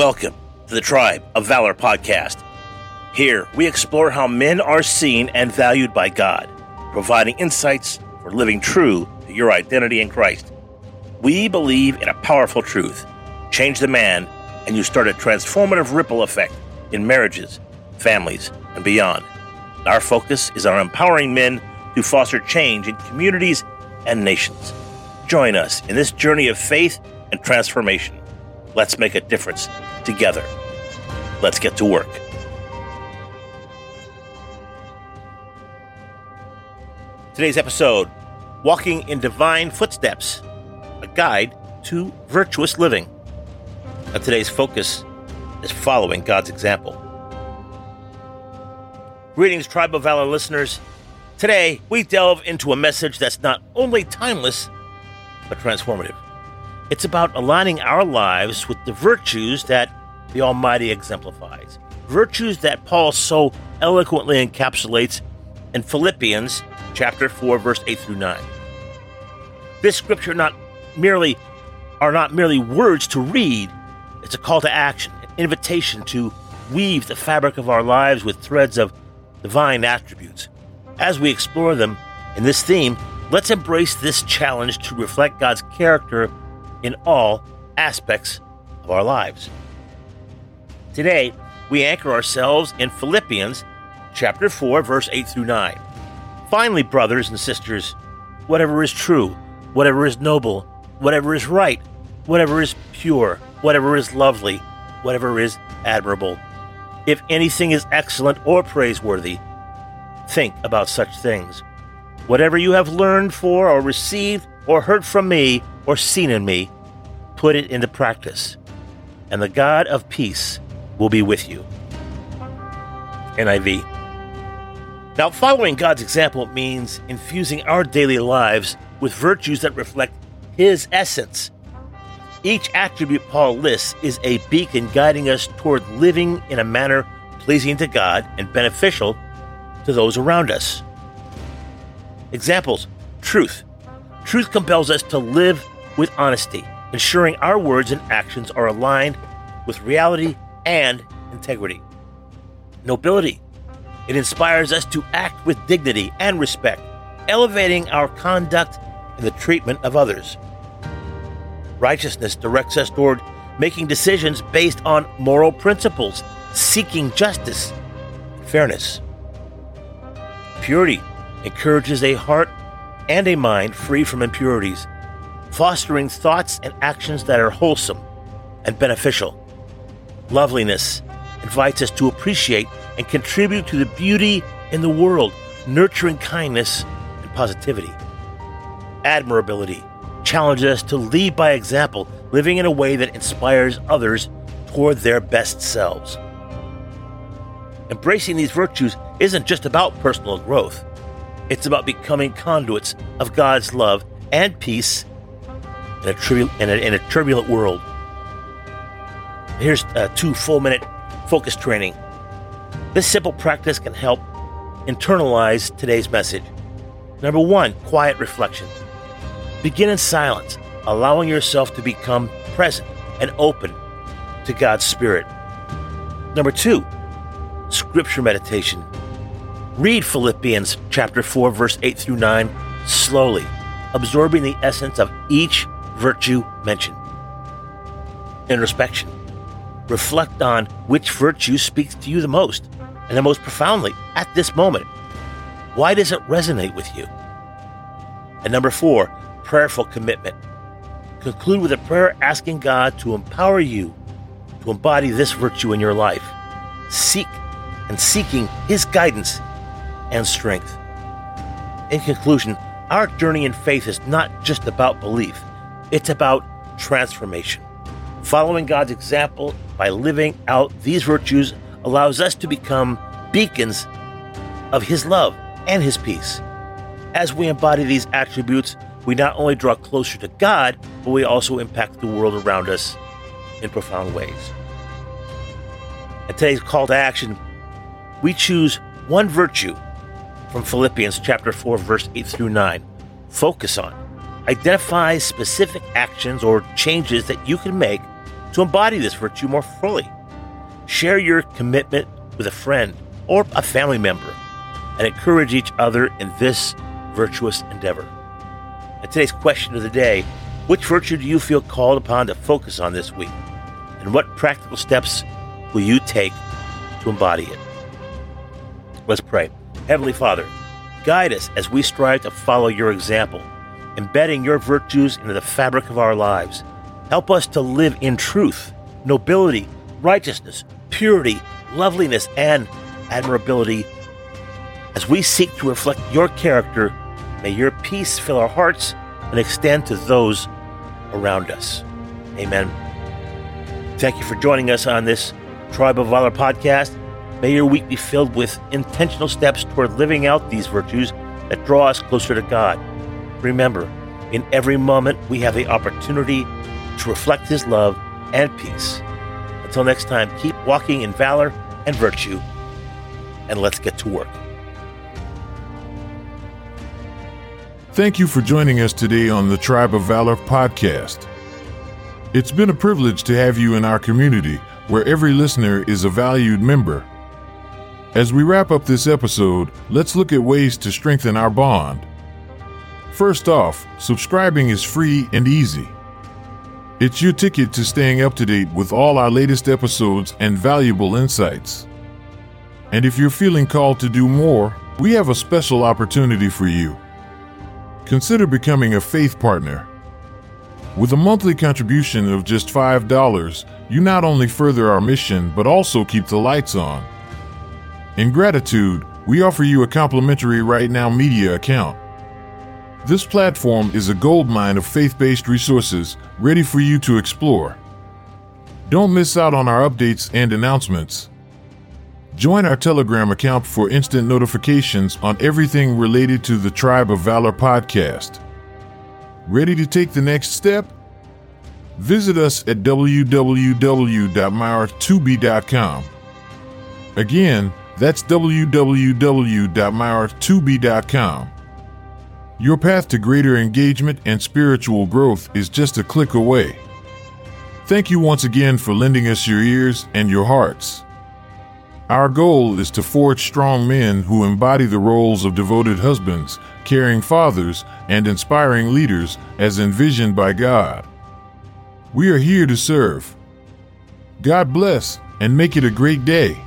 Welcome to the Tribe of Valor podcast. Here, we explore how men are seen and valued by God, providing insights for living true to your identity in Christ. We believe in a powerful truth change the man, and you start a transformative ripple effect in marriages, families, and beyond. Our focus is on empowering men to foster change in communities and nations. Join us in this journey of faith and transformation. Let's make a difference together. Let's get to work. Today's episode Walking in Divine Footsteps, a guide to virtuous living. And today's focus is following God's example. Greetings, Tribe of Valor listeners. Today, we delve into a message that's not only timeless, but transformative. It's about aligning our lives with the virtues that the Almighty exemplifies. Virtues that Paul so eloquently encapsulates in Philippians chapter 4 verse 8 through 9. This scripture not merely are not merely words to read, it's a call to action, an invitation to weave the fabric of our lives with threads of divine attributes. As we explore them in this theme, let's embrace this challenge to reflect God's character in all aspects of our lives. Today, we anchor ourselves in Philippians chapter 4 verse 8 through 9. Finally, brothers and sisters, whatever is true, whatever is noble, whatever is right, whatever is pure, whatever is lovely, whatever is admirable, if anything is excellent or praiseworthy, think about such things. Whatever you have learned for or received or heard from me or seen in me, put it into practice, and the God of peace will be with you. NIV. Now, following God's example means infusing our daily lives with virtues that reflect His essence. Each attribute Paul lists is a beacon guiding us toward living in a manner pleasing to God and beneficial to those around us. Examples Truth. Truth compels us to live with honesty, ensuring our words and actions are aligned with reality and integrity. Nobility. It inspires us to act with dignity and respect, elevating our conduct and the treatment of others. Righteousness directs us toward making decisions based on moral principles, seeking justice fairness. Purity encourages a heart and a mind free from impurities, fostering thoughts and actions that are wholesome and beneficial. Loveliness invites us to appreciate and contribute to the beauty in the world, nurturing kindness and positivity. Admirability challenges us to lead by example, living in a way that inspires others toward their best selves. Embracing these virtues isn't just about personal growth, it's about becoming conduits of God's love and peace in a, in a, in a turbulent world. Here's uh, two full minute focus training. This simple practice can help internalize today's message. Number one, quiet reflection. Begin in silence, allowing yourself to become present and open to God's Spirit. Number two, scripture meditation. Read Philippians chapter 4, verse 8 through 9 slowly, absorbing the essence of each virtue mentioned. Introspection. Reflect on which virtue speaks to you the most and the most profoundly at this moment. Why does it resonate with you? And number four, prayerful commitment. Conclude with a prayer asking God to empower you to embody this virtue in your life. Seek and seeking His guidance and strength. In conclusion, our journey in faith is not just about belief, it's about transformation. Following God's example by living out these virtues allows us to become beacons of His love and His peace. As we embody these attributes, we not only draw closer to God, but we also impact the world around us in profound ways. And today's call to action, we choose one virtue from Philippians chapter 4 verse 8 through 9. Focus on. Identify specific actions or changes that you can make to embody this virtue more fully. Share your commitment with a friend or a family member and encourage each other in this virtuous endeavor. And today's question of the day which virtue do you feel called upon to focus on this week? And what practical steps will you take to embody it? Let's pray. Heavenly Father, guide us as we strive to follow your example, embedding your virtues into the fabric of our lives. Help us to live in truth, nobility, righteousness, purity, loveliness, and admirability. As we seek to reflect your character, may your peace fill our hearts and extend to those around us. Amen. Thank you for joining us on this Tribe of Valor podcast. May your week be filled with intentional steps toward living out these virtues that draw us closer to God. Remember, in every moment, we have the opportunity to reflect His love and peace. Until next time, keep walking in valor and virtue, and let's get to work. Thank you for joining us today on the Tribe of Valor podcast. It's been a privilege to have you in our community where every listener is a valued member. As we wrap up this episode, let's look at ways to strengthen our bond. First off, subscribing is free and easy. It's your ticket to staying up to date with all our latest episodes and valuable insights. And if you're feeling called to do more, we have a special opportunity for you. Consider becoming a faith partner. With a monthly contribution of just $5, you not only further our mission, but also keep the lights on. In gratitude, we offer you a complimentary Right Now Media account. This platform is a goldmine of faith based resources ready for you to explore. Don't miss out on our updates and announcements. Join our Telegram account for instant notifications on everything related to the Tribe of Valor podcast. Ready to take the next step? Visit us at www.myr2b.com. Again, that's www.myr2b.com. Your path to greater engagement and spiritual growth is just a click away. Thank you once again for lending us your ears and your hearts. Our goal is to forge strong men who embody the roles of devoted husbands, caring fathers, and inspiring leaders as envisioned by God. We are here to serve. God bless and make it a great day.